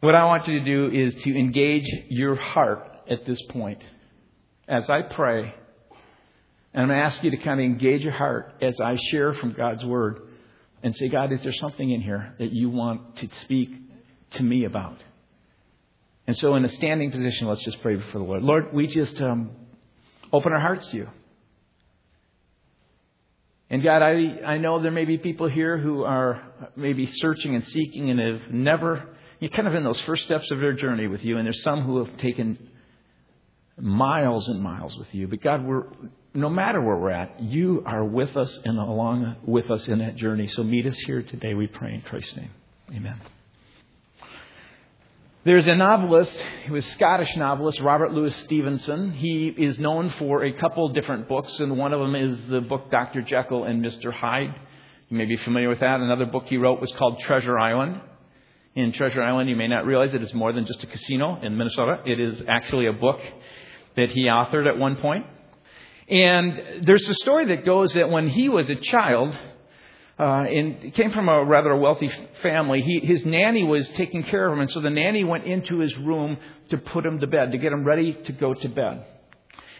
What I want you to do is to engage your heart at this point. As I pray, and I'm going to ask you to kind of engage your heart as I share from God's Word and say, God, is there something in here that you want to speak to me about? And so, in a standing position, let's just pray before the Lord. Lord, we just um, open our hearts to you. And God, I, I know there may be people here who are maybe searching and seeking and have never, you're kind of in those first steps of their journey with you, and there's some who have taken miles and miles with you. But God, we're, no matter where we're at, you are with us and along with us in that journey. So meet us here today, we pray in Christ's name. Amen. There's a novelist, he was Scottish novelist, Robert Louis Stevenson. He is known for a couple different books, and one of them is the book Dr. Jekyll and Mr. Hyde. You may be familiar with that. Another book he wrote was called Treasure Island. In Treasure Island, you may not realize it is more than just a casino in Minnesota. It is actually a book that he authored at one point. And there's a story that goes that when he was a child, uh, and came from a rather wealthy family. He, his nanny was taking care of him, and so the nanny went into his room to put him to bed, to get him ready to go to bed.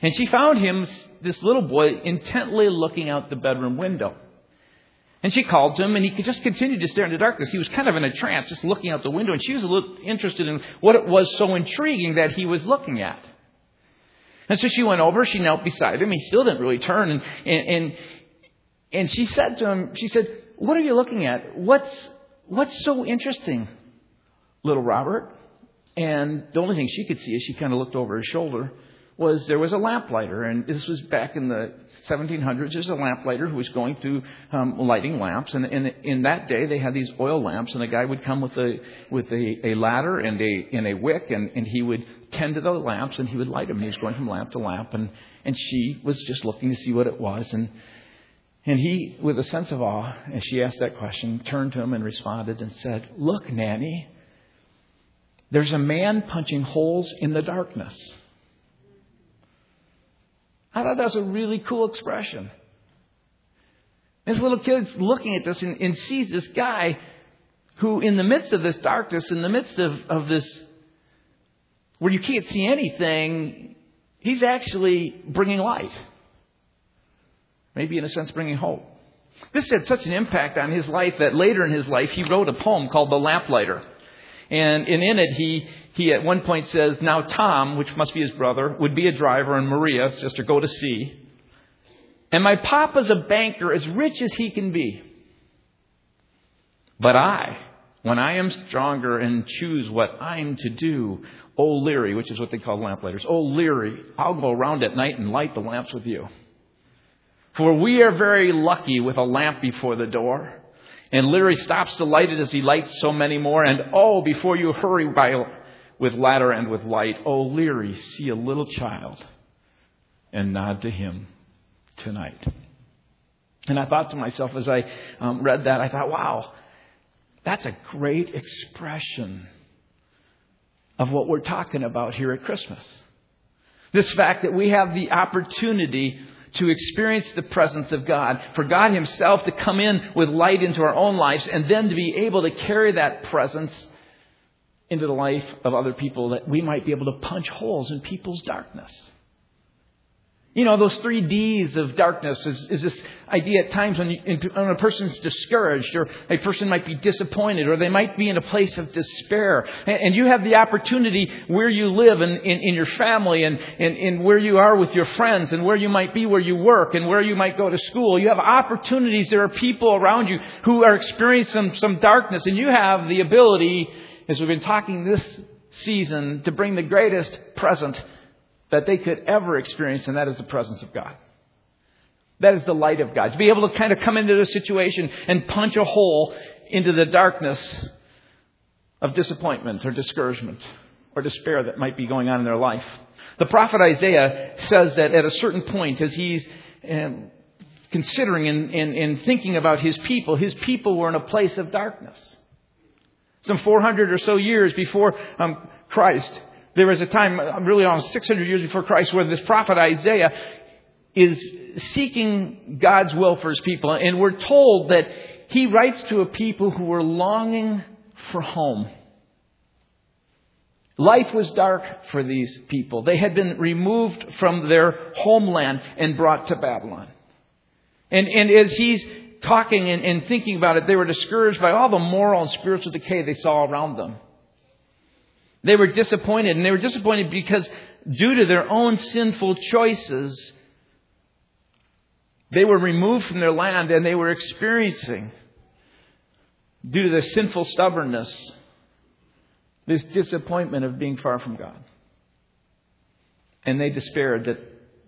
And she found him, this little boy, intently looking out the bedroom window. And she called to him, and he could just continued to stare into darkness. He was kind of in a trance, just looking out the window, and she was a little interested in what it was so intriguing that he was looking at. And so she went over, she knelt beside him. He still didn't really turn, and, and, and and she said to him, she said, What are you looking at? What's, what's so interesting, little Robert? And the only thing she could see as she kind of looked over his shoulder was there was a lamplighter. And this was back in the 1700s. There's a lamplighter who was going through um, lighting lamps. And in, in that day, they had these oil lamps. And the guy would come with a, with a, a ladder and a, and a wick. And, and he would tend to the lamps and he would light them. He was going from lamp to lamp. And, and she was just looking to see what it was. And and he, with a sense of awe, as she asked that question, turned to him and responded and said, Look, Nanny, there's a man punching holes in the darkness. I thought that was a really cool expression. This little kid's looking at this and, and sees this guy who, in the midst of this darkness, in the midst of, of this, where you can't see anything, he's actually bringing light maybe in a sense bringing hope. This had such an impact on his life that later in his life he wrote a poem called The Lamplighter. And, and in it he, he at one point says, Now Tom, which must be his brother, would be a driver and Maria, sister, go to sea. And my papa's a banker as rich as he can be. But I, when I am stronger and choose what I'm to do, oh Leerie, which is what they call lamplighters, oh Leerie, I'll go around at night and light the lamps with you. For we are very lucky with a lamp before the door. And Leerie stops to light it as he lights so many more. And oh, before you hurry by with ladder and with light, oh, Leerie, see a little child and nod to him tonight. And I thought to myself as I um, read that, I thought, wow, that's a great expression of what we're talking about here at Christmas. This fact that we have the opportunity to experience the presence of God, for God Himself to come in with light into our own lives, and then to be able to carry that presence into the life of other people that we might be able to punch holes in people's darkness. You know, those three D's of darkness is, is this idea at times when, you, when a person's discouraged or a person might be disappointed or they might be in a place of despair. And, and you have the opportunity where you live and in, in, your family and in where you are with your friends and where you might be where you work and where you might go to school. You have opportunities. There are people around you who are experiencing some, some darkness and you have the ability, as we've been talking this season, to bring the greatest present that they could ever experience, and that is the presence of God. That is the light of God. To be able to kind of come into this situation and punch a hole into the darkness of disappointment or discouragement or despair that might be going on in their life. The prophet Isaiah says that at a certain point, as he's um, considering and, and, and thinking about his people, his people were in a place of darkness. Some 400 or so years before um, Christ, there was a time, really almost 600 years before Christ, where this prophet Isaiah is seeking God's will for his people. And we're told that he writes to a people who were longing for home. Life was dark for these people. They had been removed from their homeland and brought to Babylon. And, and as he's talking and, and thinking about it, they were discouraged by all the moral and spiritual decay they saw around them. They were disappointed, and they were disappointed because due to their own sinful choices, they were removed from their land and they were experiencing, due to their sinful stubbornness, this disappointment of being far from God. And they despaired that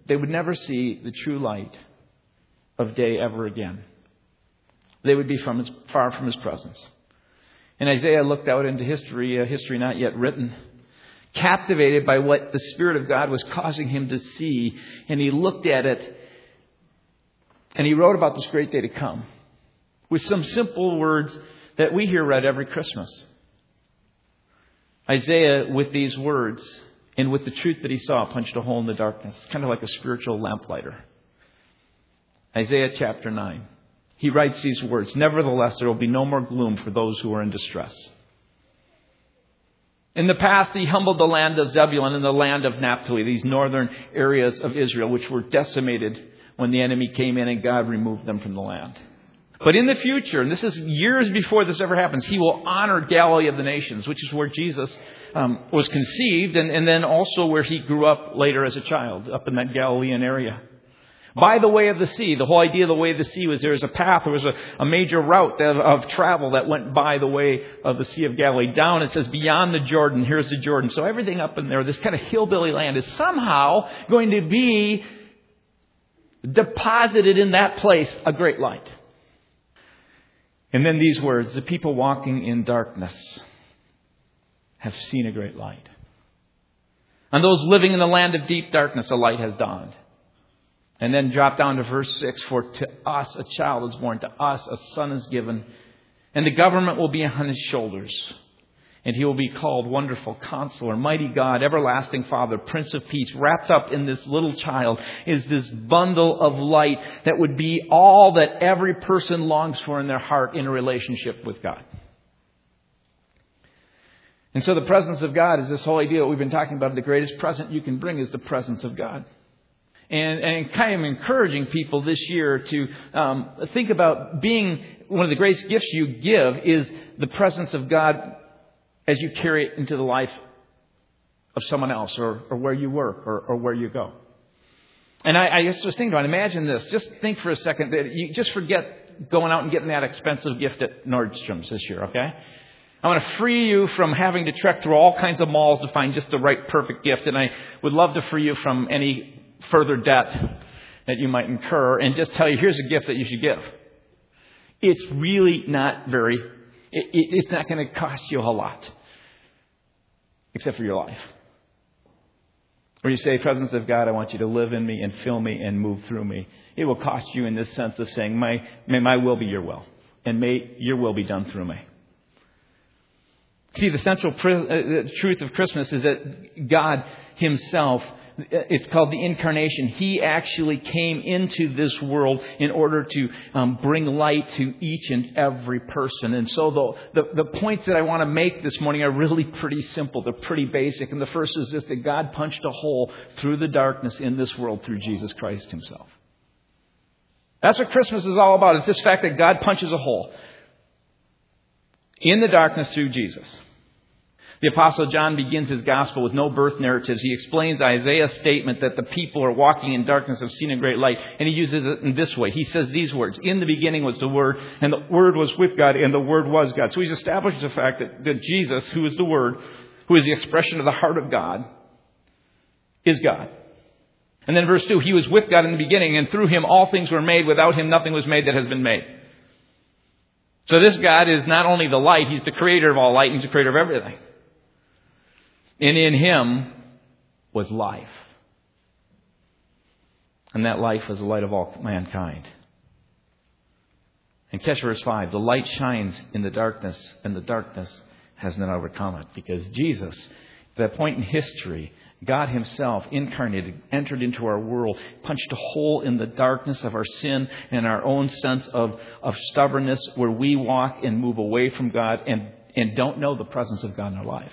they would never see the true light of day ever again. They would be from his, far from his presence. And Isaiah looked out into history, a history not yet written, captivated by what the Spirit of God was causing him to see. And he looked at it and he wrote about this great day to come with some simple words that we hear read every Christmas. Isaiah, with these words and with the truth that he saw, punched a hole in the darkness, kind of like a spiritual lamplighter. Isaiah chapter 9. He writes these words Nevertheless, there will be no more gloom for those who are in distress. In the past, he humbled the land of Zebulun and the land of Naphtali, these northern areas of Israel, which were decimated when the enemy came in and God removed them from the land. But in the future, and this is years before this ever happens, he will honor Galilee of the nations, which is where Jesus um, was conceived, and, and then also where he grew up later as a child, up in that Galilean area. By the way of the sea, the whole idea of the way of the sea was there was a path, there was a, a major route of, of travel that went by the way of the Sea of Galilee. Down it says beyond the Jordan, here's the Jordan. So everything up in there, this kind of hillbilly land, is somehow going to be deposited in that place a great light. And then these words the people walking in darkness have seen a great light. On those living in the land of deep darkness, a light has dawned. And then drop down to verse 6 For to us a child is born, to us a son is given, and the government will be on his shoulders. And he will be called Wonderful Counselor, Mighty God, Everlasting Father, Prince of Peace. Wrapped up in this little child is this bundle of light that would be all that every person longs for in their heart in a relationship with God. And so the presence of God is this whole idea that we've been talking about. The greatest present you can bring is the presence of God. And, and kind of encouraging people this year to um, think about being one of the greatest gifts you give is the presence of God as you carry it into the life of someone else or, or where you work or, or where you go. And I, I just was thinking about imagine this. Just think for a second that you just forget going out and getting that expensive gift at Nordstrom's this year, okay? I want to free you from having to trek through all kinds of malls to find just the right perfect gift. And I would love to free you from any further debt that you might incur and just tell you here's a gift that you should give. It's really not very, it, it, it's not going to cost you a lot except for your life. Or you say, presence of God, I want you to live in me and fill me and move through me. It will cost you in this sense of saying, my, may my will be your will, and may your will be done through me. See, the central pr- uh, truth of Christmas is that God Himself it's called the incarnation. He actually came into this world in order to um, bring light to each and every person. And so the, the, the points that I want to make this morning are really pretty simple. They're pretty basic. And the first is this that God punched a hole through the darkness in this world through Jesus Christ Himself. That's what Christmas is all about. It's this fact that God punches a hole in the darkness through Jesus. The Apostle John begins his gospel with no birth narratives. He explains Isaiah's statement that the people are walking in darkness have seen a great light, and he uses it in this way. He says these words In the beginning was the Word, and the Word was with God, and the Word was God. So he's established the fact that, that Jesus, who is the Word, who is the expression of the heart of God, is God. And then verse 2 He was with God in the beginning, and through him all things were made. Without him nothing was made that has been made. So this God is not only the light, He's the creator of all light, He's the creator of everything. And in him was life. And that life was the light of all mankind. And catch verse 5 the light shines in the darkness, and the darkness has not overcome it. Because Jesus, at that point in history, God Himself, incarnated, entered into our world, punched a hole in the darkness of our sin and our own sense of, of stubbornness where we walk and move away from God and, and don't know the presence of God in our life.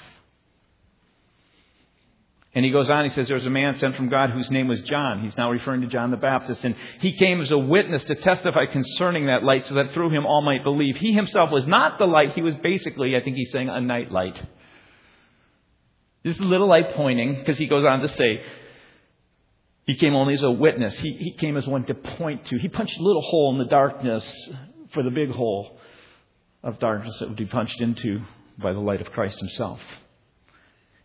And he goes on, he says, there was a man sent from God whose name was John. He's now referring to John the Baptist. And he came as a witness to testify concerning that light so that through him all might believe. He himself was not the light. He was basically, I think he's saying, a night light. This little light pointing, because he goes on to say, he came only as a witness. He, he came as one to point to. He punched a little hole in the darkness for the big hole of darkness that would be punched into by the light of Christ himself.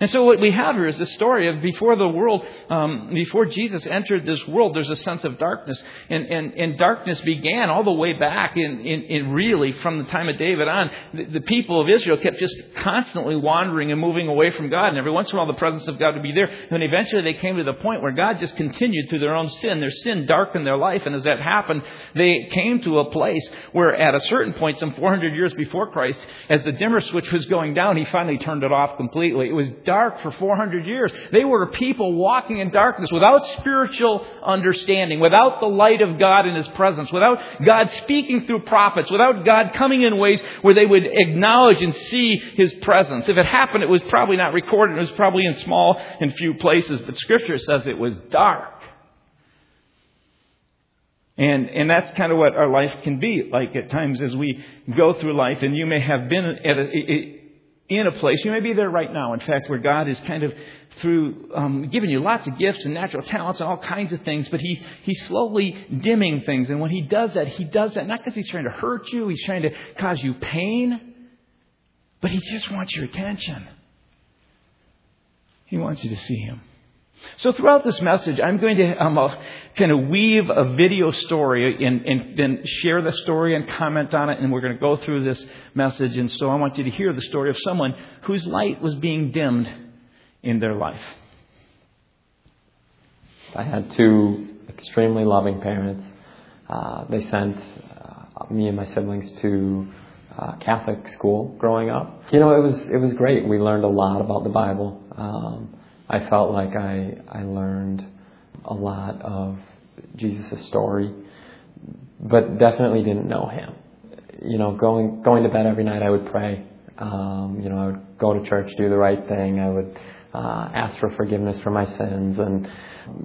And so what we have here is the story of before the world, um, before Jesus entered this world, there's a sense of darkness. And, and, and darkness began all the way back in, in, in really from the time of David on. The, the, people of Israel kept just constantly wandering and moving away from God. And every once in a while the presence of God would be there. And eventually they came to the point where God just continued through their own sin. Their sin darkened their life. And as that happened, they came to a place where at a certain point, some 400 years before Christ, as the dimmer switch was going down, he finally turned it off completely. It was dark for 400 years. They were people walking in darkness without spiritual understanding, without the light of God in His presence, without God speaking through prophets, without God coming in ways where they would acknowledge and see His presence. If it happened, it was probably not recorded. It was probably in small and few places, but Scripture says it was dark. And, and that's kind of what our life can be like at times as we go through life. And you may have been at a, in a place. You may be there right now, in fact, where God is kind of through um, giving you lots of gifts and natural talents and all kinds of things, but he, he's slowly dimming things. And when he does that, he does that not because he's trying to hurt you, he's trying to cause you pain, but he just wants your attention. He wants you to see him. So throughout this message, I'm going to um, uh, kind of weave a video story and, and then share the story and comment on it, and we're going to go through this message. And so I want you to hear the story of someone whose light was being dimmed in their life. I had two extremely loving parents. Uh, they sent uh, me and my siblings to uh, Catholic school growing up. You know, it was it was great. We learned a lot about the Bible. Um, I felt like I I learned a lot of Jesus' story, but definitely didn't know him. You know, going going to bed every night, I would pray. Um, you know, I would go to church, do the right thing. I would uh, ask for forgiveness for my sins, and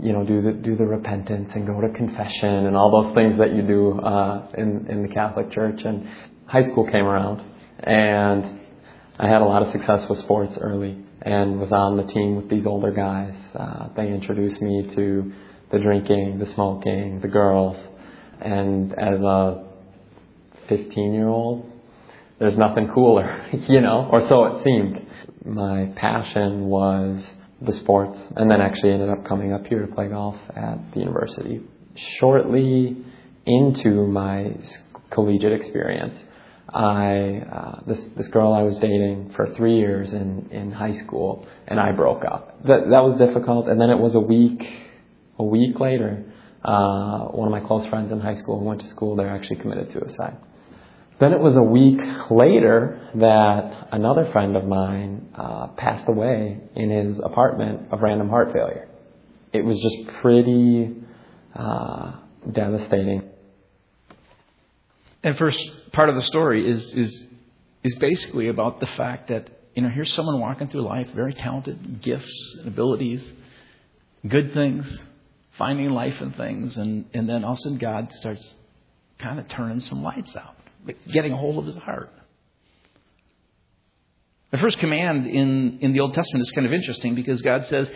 you know, do the do the repentance and go to confession and all those things that you do uh, in in the Catholic Church. And high school came around, and I had a lot of success with sports early and was on the team with these older guys. Uh, they introduced me to the drinking, the smoking, the girls, and as a 15 year old, there's nothing cooler, you know, or so it seemed. My passion was the sports, and then actually ended up coming up here to play golf at the university. Shortly into my collegiate experience, I uh, this this girl I was dating for three years in in high school, and I broke up. That that was difficult. And then it was a week a week later, uh, one of my close friends in high school who went to school there actually committed suicide. Then it was a week later that another friend of mine uh, passed away in his apartment of random heart failure. It was just pretty uh, devastating. And first part of the story is, is, is basically about the fact that, you know, here's someone walking through life, very talented, gifts and abilities, good things, finding life in things, and, and then all of a sudden God starts kind of turning some lights out, getting a hold of his heart. The first command in, in the Old Testament is kind of interesting because God says,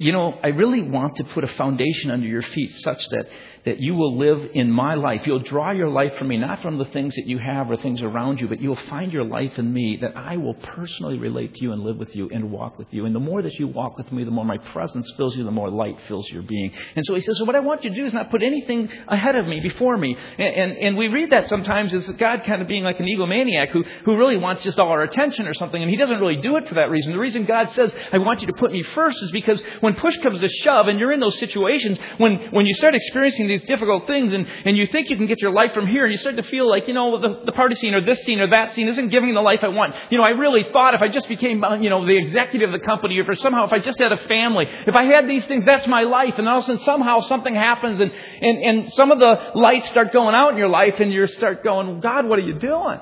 you know, I really want to put a foundation under your feet such that that you will live in my life. You'll draw your life from me, not from the things that you have or things around you, but you'll find your life in me, that I will personally relate to you and live with you and walk with you. And the more that you walk with me, the more my presence fills you, the more light fills your being. And so he says, so what I want you to do is not put anything ahead of me, before me. And, and, and we read that sometimes as God kind of being like an egomaniac who, who really wants just all our attention or something, and he doesn't really do it for that reason. The reason God says, I want you to put me first is because when push comes to shove and you're in those situations, when, when you start experiencing these difficult things and, and you think you can get your life from here and you start to feel like, you know, the, the party scene or this scene or that scene isn't giving the life I want. You know, I really thought if I just became, uh, you know, the executive of the company or somehow if I just had a family, if I had these things, that's my life. And all of a sudden somehow something happens and, and, and some of the lights start going out in your life and you start going, God, what are you doing?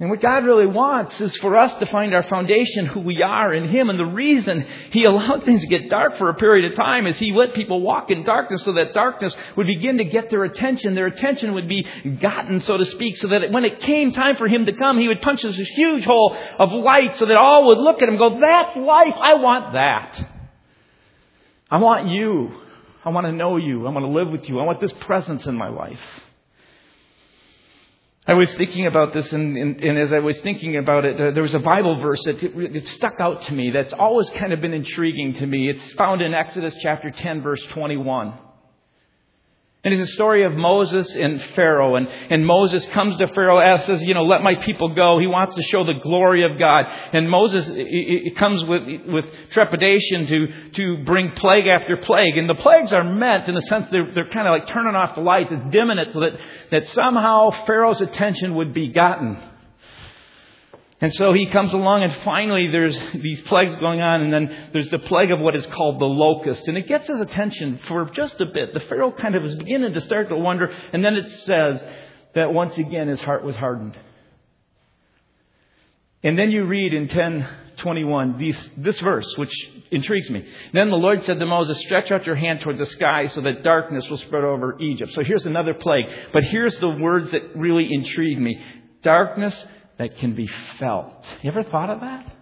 And what God really wants is for us to find our foundation, who we are in Him. And the reason He allowed things to get dark for a period of time is He let people walk in darkness so that darkness would begin to get their attention. Their attention would be gotten, so to speak, so that when it came time for Him to come, He would punch this huge hole of light so that all would look at Him and go, that's life. I want that. I want you. I want to know you. I want to live with you. I want this presence in my life. I was thinking about this, and, and, and as I was thinking about it, uh, there was a Bible verse that it, it stuck out to me that's always kind of been intriguing to me. It's found in Exodus chapter 10, verse 21. And it's a story of Moses and Pharaoh. And, and Moses comes to Pharaoh and says, you know, let my people go. He wants to show the glory of God. And Moses it it comes with, with trepidation to, to bring plague after plague. And the plagues are meant in the sense they're, they're kind of like turning off the lights. It's dimming it so that, that somehow Pharaoh's attention would be gotten. And so he comes along, and finally there's these plagues going on, and then there's the plague of what is called the locust. And it gets his attention for just a bit. The Pharaoh kind of is beginning to start to wonder, and then it says that once again his heart was hardened. And then you read in 1021 these, this verse, which intrigues me. Then the Lord said to Moses, Stretch out your hand toward the sky so that darkness will spread over Egypt. So here's another plague. But here's the words that really intrigue me darkness that can be felt. You ever thought of that?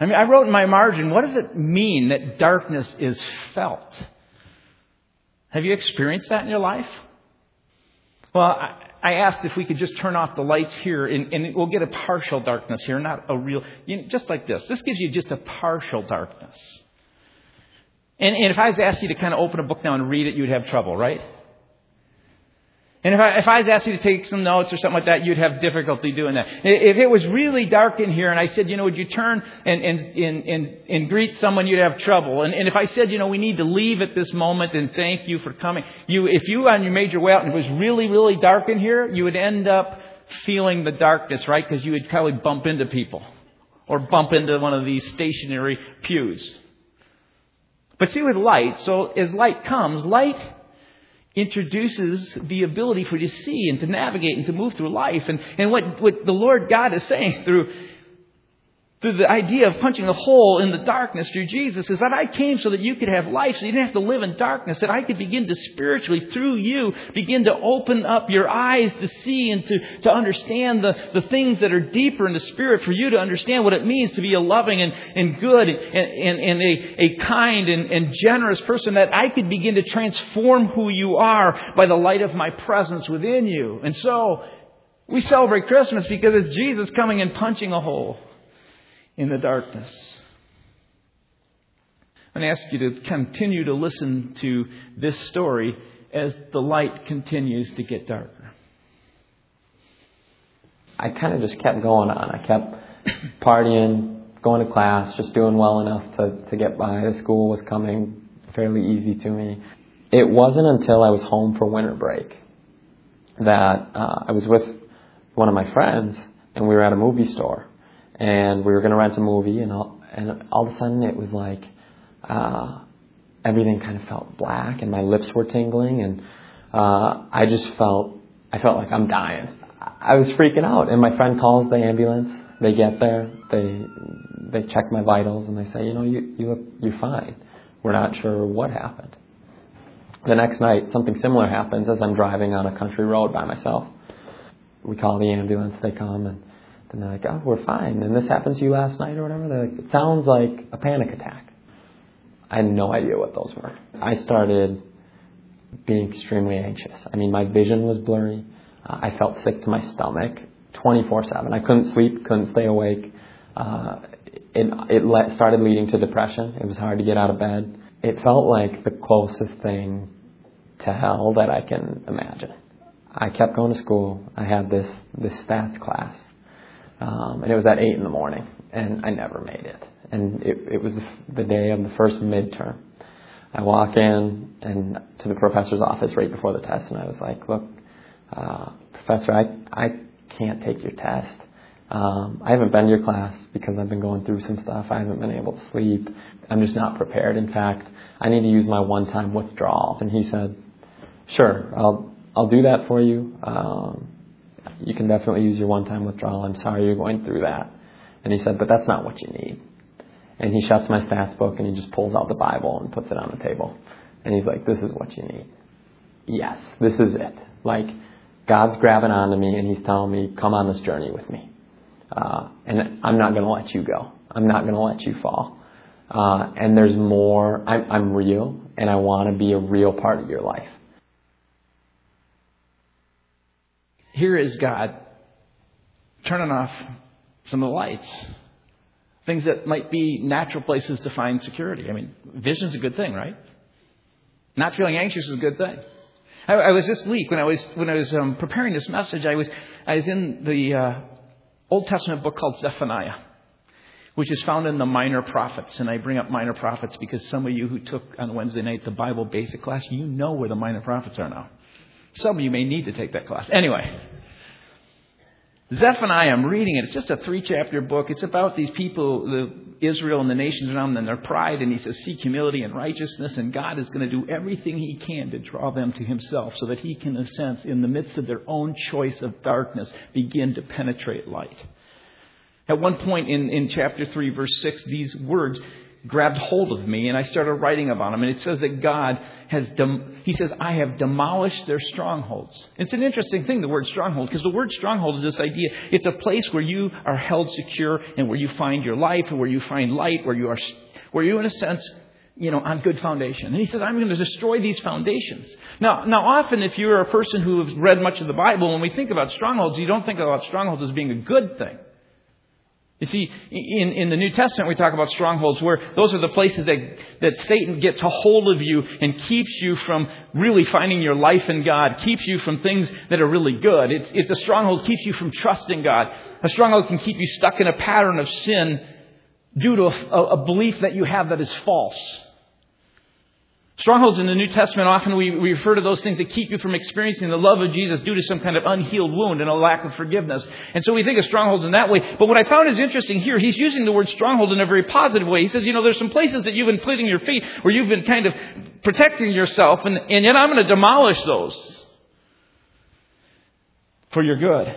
I mean, I wrote in my margin, what does it mean that darkness is felt? Have you experienced that in your life? Well, I, asked if we could just turn off the lights here and, and we'll get a partial darkness here, not a real, you know, just like this. This gives you just a partial darkness. And, and if I was asked you to kind of open a book now and read it, you'd have trouble, right? And if I, if I was asked you to take some notes or something like that, you'd have difficulty doing that. If it was really dark in here and I said, you know, would you turn and, and, and, and, and greet someone, you'd have trouble. And, and if I said, you know, we need to leave at this moment and thank you for coming, you, if you on your major way out and it was really, really dark in here, you would end up feeling the darkness, right? Because you would probably bump into people or bump into one of these stationary pews. But see with light, so as light comes, light introduces the ability for you to see and to navigate and to move through life. And, and what, what the Lord God is saying through through the idea of punching a hole in the darkness through Jesus is that I came so that you could have life, so you didn't have to live in darkness, that I could begin to spiritually, through you, begin to open up your eyes to see and to, to understand the, the things that are deeper in the spirit for you to understand what it means to be a loving and, and good and, and, and a, a kind and, and generous person, that I could begin to transform who you are by the light of my presence within you. And so, we celebrate Christmas because it's Jesus coming and punching a hole in the darkness. I'm going to ask you to continue to listen to this story as the light continues to get darker. I kind of just kept going on. I kept partying, going to class, just doing well enough to, to get by. The school was coming fairly easy to me. It wasn't until I was home for winter break that uh, I was with one of my friends and we were at a movie store and we were going to rent a movie, and all, and all of a sudden it was like uh, everything kind of felt black, and my lips were tingling, and uh, I just felt I felt like I'm dying. I was freaking out, and my friend calls the ambulance. They get there, they they check my vitals, and they say, you know, you you look you're fine. We're not sure what happened. The next night, something similar happens as I'm driving on a country road by myself. We call the ambulance, they come and and they're like, oh, we're fine. And this happened to you last night or whatever. They're like, it sounds like a panic attack. I had no idea what those were. I started being extremely anxious. I mean, my vision was blurry. Uh, I felt sick to my stomach 24 7. I couldn't sleep, couldn't stay awake. Uh, it it le- started leading to depression. It was hard to get out of bed. It felt like the closest thing to hell that I can imagine. I kept going to school. I had this, this stats class um, and it was at 8 in the morning, and I never made it. And it, it was the day of the first midterm. I walk in and to the professor's office right before the test, and I was like, "Look, uh, professor, I I can't take your test. Um, I haven't been to your class because I've been going through some stuff. I haven't been able to sleep. I'm just not prepared. In fact, I need to use my one-time withdrawal." And he said, "Sure, I'll I'll do that for you. Um, You can definitely use your one time withdrawal. I'm sorry you're going through that. And he said, But that's not what you need. And he shuts my stats book and he just pulls out the Bible and puts it on the table. And he's like, This is what you need. Yes, this is it. Like, God's grabbing onto me and he's telling me, Come on this journey with me. Uh, and I'm not going to let you go. I'm not going to let you fall. Uh, and there's more. I'm, I'm real, and I want to be a real part of your life. Here is God turning off some of the lights. Things that might be natural places to find security. I mean, vision's a good thing, right? Not feeling anxious is a good thing. I, I was this week when I was when I was um, preparing this message. I was I was in the uh, Old Testament book called Zephaniah, which is found in the Minor Prophets. And I bring up Minor Prophets because some of you who took on Wednesday night the Bible basic class, you know where the Minor Prophets are now. Some of you may need to take that class. Anyway, Zephaniah, I'm reading it. It's just a three chapter book. It's about these people, the Israel and the nations around them and their pride. And he says, seek humility and righteousness. And God is going to do everything he can to draw them to himself so that he can, in a sense, in the midst of their own choice of darkness, begin to penetrate light. At one point in, in chapter 3, verse 6, these words grabbed hold of me and I started writing about them. And it says that God has, dem- he says, I have demolished their strongholds. It's an interesting thing, the word stronghold, because the word stronghold is this idea. It's a place where you are held secure and where you find your life and where you find light, where you are, where you, in a sense, you know, on good foundation. And he says, I'm going to destroy these foundations. Now, now often if you're a person who has read much of the Bible, when we think about strongholds, you don't think about strongholds as being a good thing. You see, in, in the New Testament, we talk about strongholds where those are the places that, that Satan gets a hold of you and keeps you from really finding your life in God, keeps you from things that are really good. It's, it's a stronghold keeps you from trusting God. A stronghold can keep you stuck in a pattern of sin due to a, a belief that you have that is false. Strongholds in the New Testament, often we, refer to those things that keep you from experiencing the love of Jesus due to some kind of unhealed wound and a lack of forgiveness. And so we think of strongholds in that way. But what I found is interesting here, he's using the word stronghold in a very positive way. He says, you know, there's some places that you've been putting your feet where you've been kind of protecting yourself, and, and yet I'm going to demolish those for your good.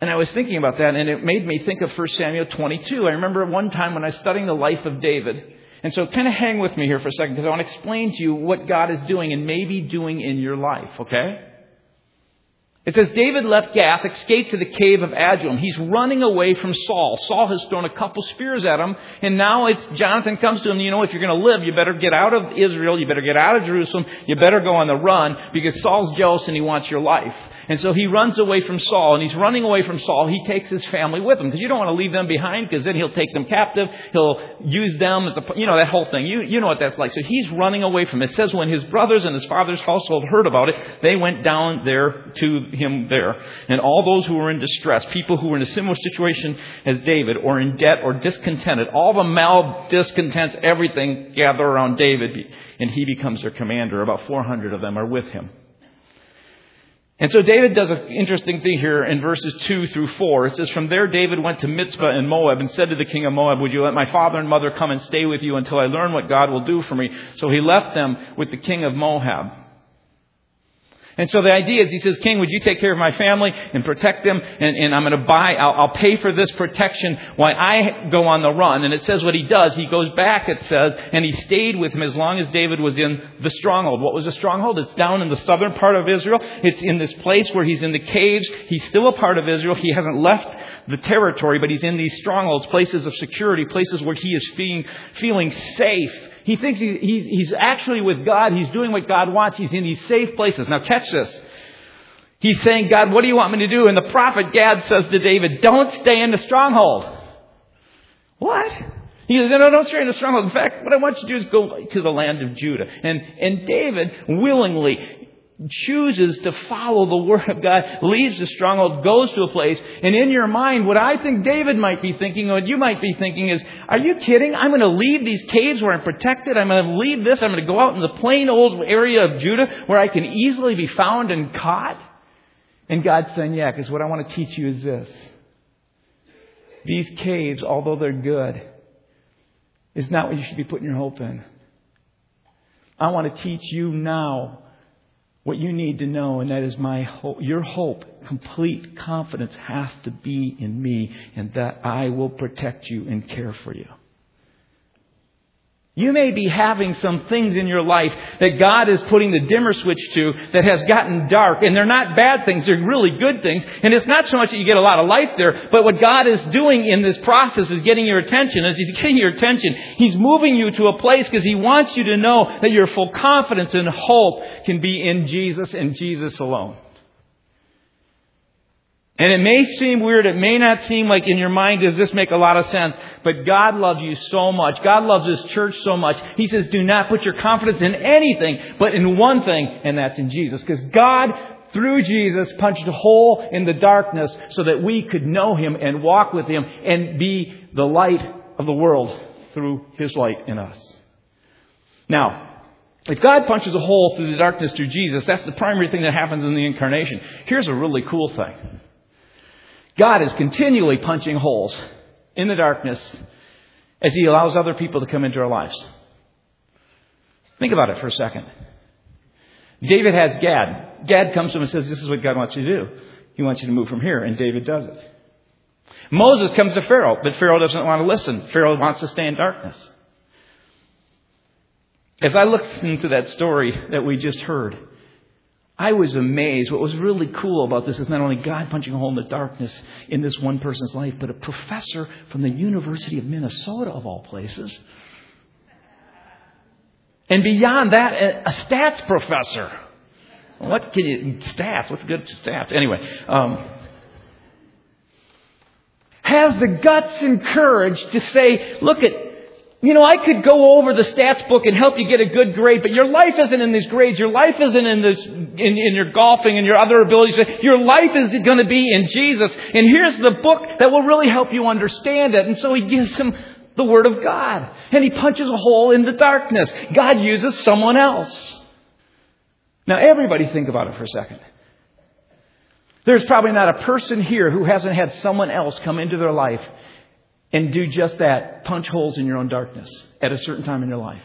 And I was thinking about that, and it made me think of 1 Samuel 22. I remember one time when I was studying the life of David. And so kind of hang with me here for a second because I want to explain to you what God is doing and maybe doing in your life, okay? It says David left Gath, escaped to the cave of Adullam. He's running away from Saul. Saul has thrown a couple spears at him, and now it's Jonathan comes to him. You know, if you're going to live, you better get out of Israel. You better get out of Jerusalem. You better go on the run because Saul's jealous and he wants your life. And so he runs away from Saul, and he's running away from Saul. He takes his family with him because you don't want to leave them behind because then he'll take them captive. He'll use them as a, you know, that whole thing. You, you know what that's like. So he's running away from it. It says when his brothers and his father's household heard about it, they went down there to him there. And all those who were in distress, people who were in a similar situation as David, or in debt or discontented, all the mal discontents, everything gather around David, and he becomes their commander. About 400 of them are with him. And so David does an interesting thing here in verses 2 through 4. It says, From there David went to Mizpah in Moab and said to the king of Moab, Would you let my father and mother come and stay with you until I learn what God will do for me? So he left them with the king of Moab. And so the idea is he says, King, would you take care of my family and protect them? And, and I'm going to buy, I'll, I'll, pay for this protection while I go on the run. And it says what he does. He goes back, it says, and he stayed with him as long as David was in the stronghold. What was the stronghold? It's down in the southern part of Israel. It's in this place where he's in the caves. He's still a part of Israel. He hasn't left the territory, but he's in these strongholds, places of security, places where he is feeling, feeling safe. He thinks he, he's, he's actually with God. He's doing what God wants. He's in these safe places. Now catch this. He's saying, God, what do you want me to do? And the prophet Gad says to David, don't stay in the stronghold. What? He says, no, no, don't stay in the stronghold. In fact, what I want you to do is go to the land of Judah. And, and David willingly, chooses to follow the Word of God, leaves the stronghold, goes to a place, and in your mind, what I think David might be thinking, what you might be thinking is, are you kidding? I'm going to leave these caves where I'm protected. I'm going to leave this. I'm going to go out in the plain old area of Judah where I can easily be found and caught. And God's saying, yeah, because what I want to teach you is this. These caves, although they're good, is not what you should be putting your hope in. I want to teach you now what you need to know, and that is my hope, your hope, complete confidence has to be in me, and that I will protect you and care for you. You may be having some things in your life that God is putting the dimmer switch to that has gotten dark. And they're not bad things, they're really good things. And it's not so much that you get a lot of light there, but what God is doing in this process is getting your attention. As He's getting your attention, He's moving you to a place because He wants you to know that your full confidence and hope can be in Jesus and Jesus alone. And it may seem weird, it may not seem like in your mind does this make a lot of sense, but God loves you so much. God loves His church so much. He says, do not put your confidence in anything, but in one thing, and that's in Jesus. Because God, through Jesus, punched a hole in the darkness so that we could know Him and walk with Him and be the light of the world through His light in us. Now, if God punches a hole through the darkness through Jesus, that's the primary thing that happens in the incarnation. Here's a really cool thing. God is continually punching holes in the darkness as He allows other people to come into our lives. Think about it for a second. David has Gad. Gad comes to him and says, This is what God wants you to do. He wants you to move from here, and David does it. Moses comes to Pharaoh, but Pharaoh doesn't want to listen. Pharaoh wants to stay in darkness. As I looked into that story that we just heard, I was amazed. What was really cool about this is not only God punching a hole in the darkness in this one person's life, but a professor from the University of Minnesota, of all places. And beyond that, a stats professor. What can you, stats, what's good stats? Anyway, um, has the guts and courage to say, look at you know, I could go over the stats book and help you get a good grade, but your life isn't in these grades. Your life isn't in this, in, in your golfing and your other abilities. Your life is going to be in Jesus. And here's the book that will really help you understand it. And so he gives him the Word of God. And he punches a hole in the darkness. God uses someone else. Now everybody think about it for a second. There's probably not a person here who hasn't had someone else come into their life and do just that punch holes in your own darkness at a certain time in your life.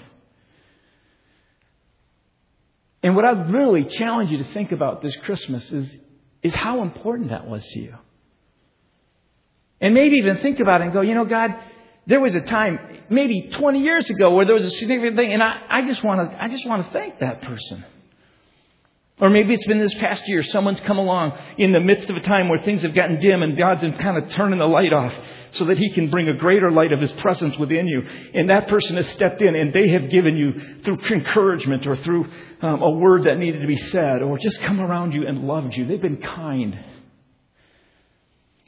And what I'd really challenge you to think about this Christmas is, is how important that was to you. And maybe even think about it and go, you know, God, there was a time, maybe 20 years ago, where there was a significant thing, and I, I just want to, I just want to thank that person. Or maybe it's been this past year, someone's come along in the midst of a time where things have gotten dim and God's been kind of turning the light off so that He can bring a greater light of His presence within you. And that person has stepped in and they have given you through encouragement or through um, a word that needed to be said or just come around you and loved you. They've been kind.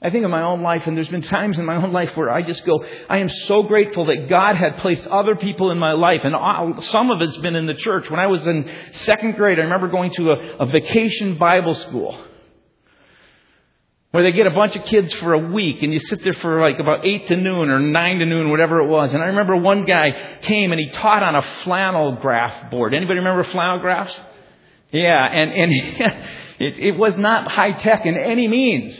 I think of my own life, and there's been times in my own life where I just go, I am so grateful that God had placed other people in my life, and some of it's been in the church. When I was in second grade, I remember going to a, a vacation Bible school where they get a bunch of kids for a week and you sit there for like about 8 to noon or 9 to noon, whatever it was. And I remember one guy came and he taught on a flannel graph board. Anybody remember flannel graphs? Yeah, and, and it, it was not high tech in any means.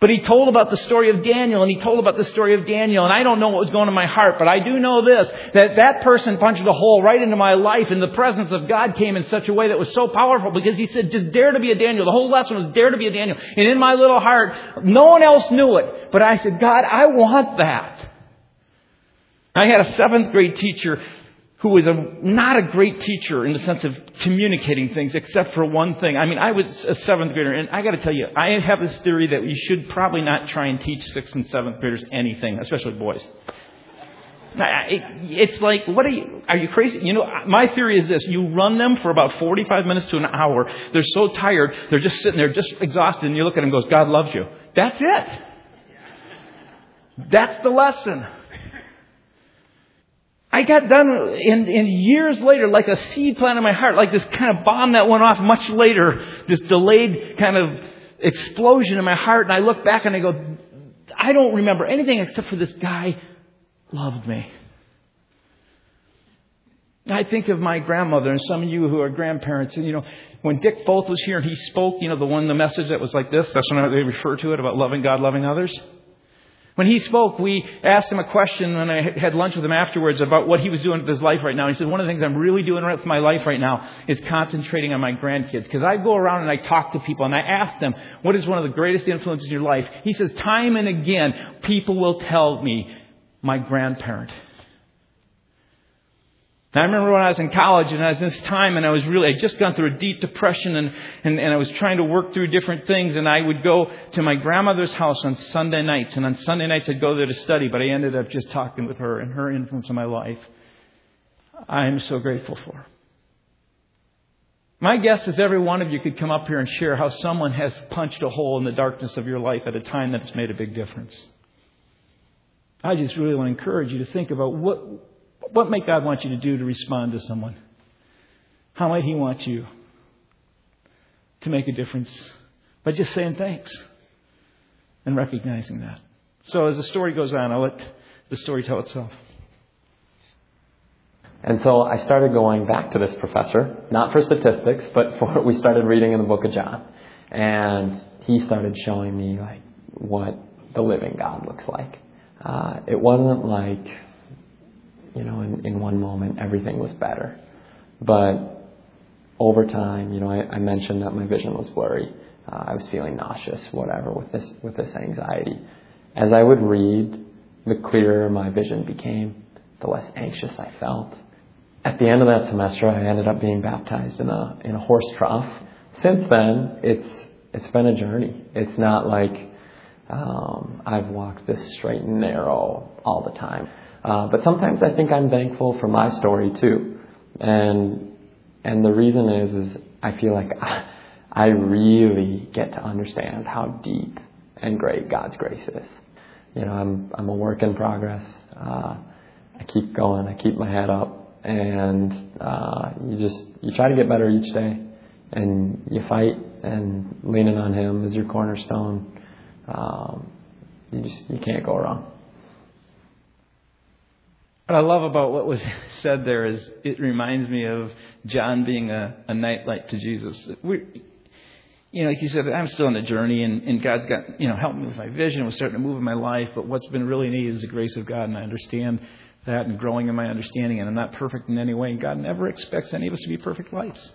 But he told about the story of Daniel and he told about the story of Daniel and I don't know what was going in my heart, but I do know this, that that person punched a hole right into my life and the presence of God came in such a way that was so powerful because he said, just dare to be a Daniel. The whole lesson was dare to be a Daniel. And in my little heart, no one else knew it, but I said, God, I want that. I had a seventh grade teacher who was a, not a great teacher in the sense of communicating things, except for one thing. I mean, I was a seventh grader, and I got to tell you, I have this theory that you should probably not try and teach sixth and seventh graders anything, especially boys. It's like, what are you, are you crazy? You know, my theory is this. You run them for about 45 minutes to an hour. They're so tired. They're just sitting there, just exhausted, and you look at them and goes, God loves you. That's it. That's the lesson. I got done in, in years later, like a seed plant in my heart, like this kind of bomb that went off much later, this delayed kind of explosion in my heart. And I look back and I go, I don't remember anything except for this guy loved me. I think of my grandmother and some of you who are grandparents, and you know, when Dick Foth was here and he spoke, you know, the one, the message that was like this, that's when they refer to it about loving God, loving others. When he spoke, we asked him a question when I had lunch with him afterwards about what he was doing with his life right now. He said, one of the things I'm really doing with my life right now is concentrating on my grandkids. Because I go around and I talk to people and I ask them, what is one of the greatest influences in your life? He says, time and again, people will tell me, my grandparent. I remember when I was in college and I was in this time and I was really, I just gone through a deep depression and, and, and I was trying to work through different things and I would go to my grandmother's house on Sunday nights and on Sunday nights I'd go there to study, but I ended up just talking with her and her influence on my life. I am so grateful for. My guess is every one of you could come up here and share how someone has punched a hole in the darkness of your life at a time that's made a big difference. I just really want to encourage you to think about what, what might God want you to do to respond to someone? How might He want you to make a difference? By just saying thanks and recognizing that. So as the story goes on, I'll let the story tell itself. And so I started going back to this professor, not for statistics, but for we started reading in the book of John. And he started showing me like what the living God looks like. Uh, it wasn't like you know, in, in one moment everything was better. But over time, you know, I, I mentioned that my vision was blurry. Uh, I was feeling nauseous, whatever, with this with this anxiety. As I would read, the clearer my vision became, the less anxious I felt. At the end of that semester, I ended up being baptized in a in a horse trough. Since then, it's it's been a journey. It's not like um, I've walked this straight and narrow all the time. Uh, but sometimes I think I'm thankful for my story too, and and the reason is is I feel like I, I really get to understand how deep and great God's grace is. You know, I'm I'm a work in progress. Uh, I keep going. I keep my head up, and uh, you just you try to get better each day, and you fight and leaning on Him as your cornerstone. Um, you just you can't go wrong. What I love about what was said there is it reminds me of John being a, a nightlight to Jesus. We, you know, like you said, I'm still on the journey, and, and God's got, you know, helped me with my vision. Was starting to move in my life, but what's been really neat is the grace of God, and I understand that, and growing in my understanding. And I'm not perfect in any way, and God never expects any of us to be perfect lights.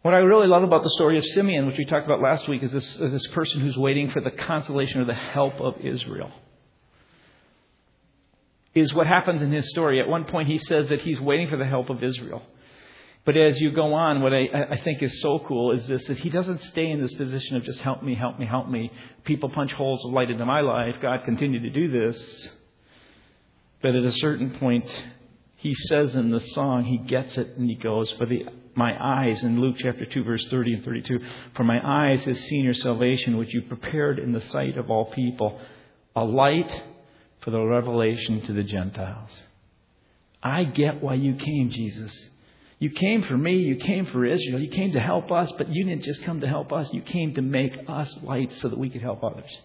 What I really love about the story of Simeon, which we talked about last week, is this, is this person who's waiting for the consolation or the help of Israel is what happens in his story. At one point, he says that he's waiting for the help of Israel. But as you go on, what I, I, think is so cool is this that he doesn't stay in this position of just help me, help me, help me. People punch holes of light into my life. God continue to do this. But at a certain point, he says in the song, he gets it and he goes, For the, my eyes, in Luke chapter 2, verse 30 and 32, For my eyes has seen your salvation, which you prepared in the sight of all people, a light for the revelation to the Gentiles. I get why you came, Jesus. You came for me. You came for Israel. You came to help us, but you didn't just come to help us. You came to make us light so that we could help others.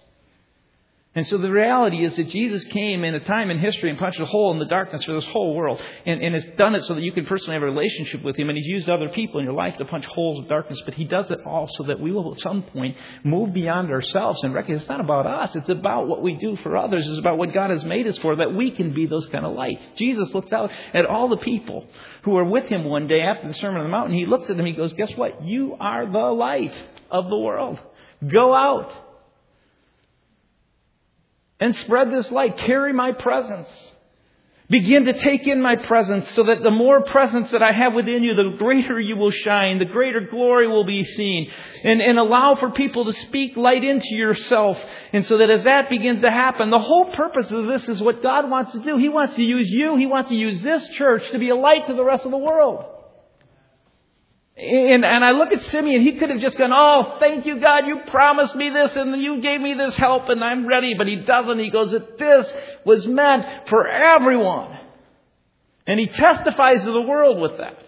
And so the reality is that Jesus came in a time in history and punched a hole in the darkness for this whole world. And, and has done it so that you can personally have a relationship with Him. And He's used other people in your life to punch holes of darkness. But He does it all so that we will at some point move beyond ourselves and recognize it's not about us. It's about what we do for others. It's about what God has made us for, that we can be those kind of lights. Jesus looked out at all the people who were with Him one day after the Sermon on the Mountain. He looks at them. He goes, guess what? You are the light of the world. Go out and spread this light. Carry my presence. Begin to take in my presence so that the more presence that I have within you, the greater you will shine, the greater glory will be seen. And, and allow for people to speak light into yourself. And so that as that begins to happen, the whole purpose of this is what God wants to do. He wants to use you, He wants to use this church to be a light to the rest of the world. And, and I look at Simeon, he could have just gone, Oh, thank you, God, you promised me this and you gave me this help and I'm ready. But he doesn't. He goes, this was meant for everyone. And he testifies to the world with that.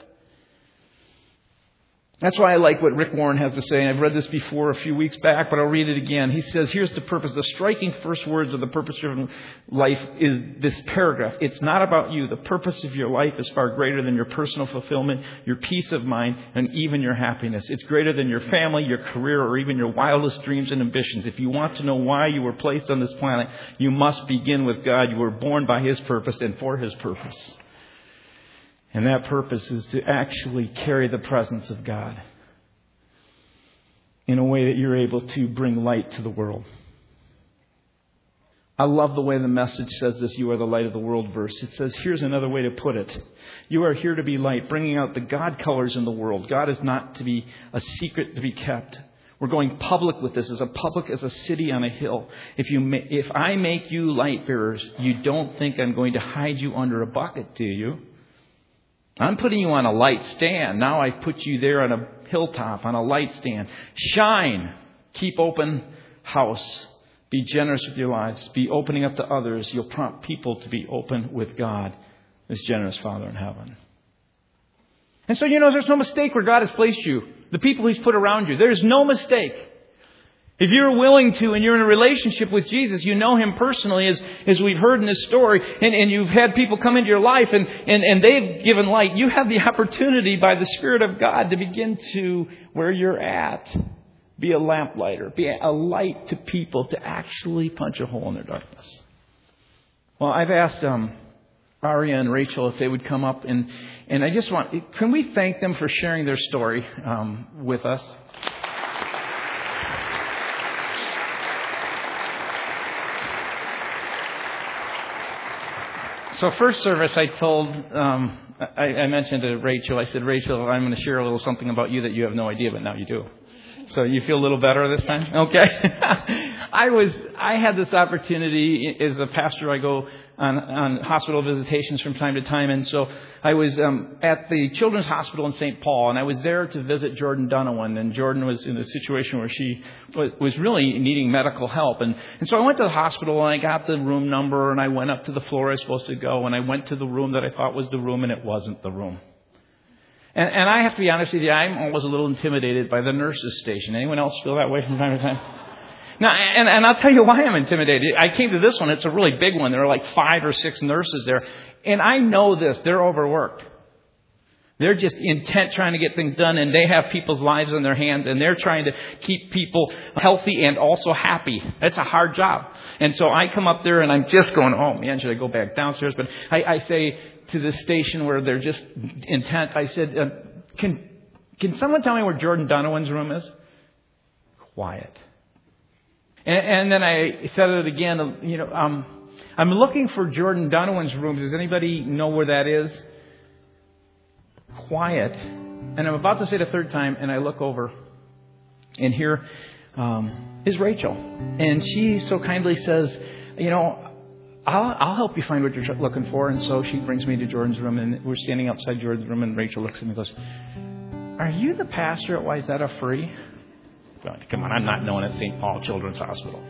That's why I like what Rick Warren has to say. I've read this before a few weeks back, but I'll read it again. He says, here's the purpose. The striking first words of the purpose driven life is this paragraph. It's not about you. The purpose of your life is far greater than your personal fulfillment, your peace of mind, and even your happiness. It's greater than your family, your career, or even your wildest dreams and ambitions. If you want to know why you were placed on this planet, you must begin with God. You were born by His purpose and for His purpose. And that purpose is to actually carry the presence of God in a way that you're able to bring light to the world. I love the way the message says this, you are the light of the world verse. It says, here's another way to put it. You are here to be light, bringing out the God colors in the world. God is not to be a secret to be kept. We're going public with this, as a public as a city on a hill. If you, if I make you light bearers, you don't think I'm going to hide you under a bucket, do you? I'm putting you on a light stand. Now I put you there on a hilltop, on a light stand. Shine. Keep open house. Be generous with your lives. Be opening up to others. You'll prompt people to be open with God, this generous Father in heaven. And so, you know, there's no mistake where God has placed you. The people He's put around you. There's no mistake. If you're willing to and you're in a relationship with Jesus, you know Him personally as, as we've heard in this story, and, and you've had people come into your life and, and, and they've given light, you have the opportunity by the Spirit of God to begin to, where you're at, be a lamplighter, be a light to people to actually punch a hole in their darkness. Well, I've asked um, Aria and Rachel if they would come up, and, and I just want, can we thank them for sharing their story um, with us? So first service, I told, um, I, I, mentioned to Rachel, I said, Rachel, I'm going to share a little something about you that you have no idea, but now you do. So you feel a little better this time? Okay. I was, I had this opportunity as a pastor. I go on, on hospital visitations from time to time, and so I was um, at the Children's Hospital in St. Paul, and I was there to visit Jordan Donovan. And Jordan was in a situation where she was really needing medical help, and and so I went to the hospital and I got the room number, and I went up to the floor I was supposed to go, and I went to the room that I thought was the room, and it wasn't the room. And, and I have to be honest with you, I'm always a little intimidated by the nurses' station. Anyone else feel that way from time to time? Now, and, and I'll tell you why I'm intimidated. I came to this one. It's a really big one. There are like five or six nurses there. And I know this. They're overworked. They're just intent trying to get things done and they have people's lives in their hands and they're trying to keep people healthy and also happy. That's a hard job. And so I come up there and I'm just going, oh man, should I go back downstairs? But I, I say to the station where they're just intent, I said, uh, can, can someone tell me where Jordan Donovan's room is? Quiet. And, and then I said it again, you know, um, I'm looking for Jordan Donovan's room. Does anybody know where that is? Quiet. And I'm about to say it a third time, and I look over, and here um, is Rachel. And she so kindly says, You know, I'll, I'll help you find what you're looking for. And so she brings me to Jordan's room, and we're standing outside Jordan's room, and Rachel looks at me and goes, Are you the pastor at Wayzata Free? Come on, I'm not known at St. Paul Children's Hospital.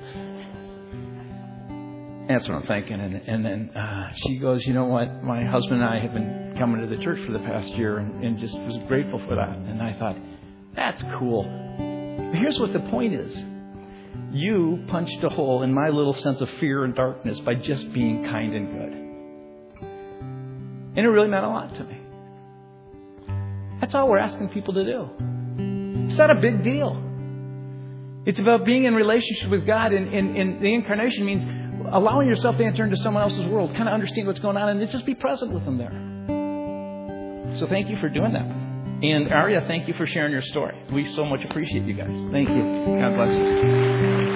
That's what I'm thinking. And, and then uh, she goes, You know what? My husband and I have been coming to the church for the past year and, and just was grateful for that. And I thought, That's cool. But here's what the point is you punched a hole in my little sense of fear and darkness by just being kind and good. And it really meant a lot to me. That's all we're asking people to do. It's not a big deal. It's about being in relationship with God, and, and, and the incarnation means allowing yourself to enter into someone else's world, kind of understand what's going on, and just be present with them there. So thank you for doing that. And Arya, thank you for sharing your story. We so much appreciate you guys. Thank you. God bless you.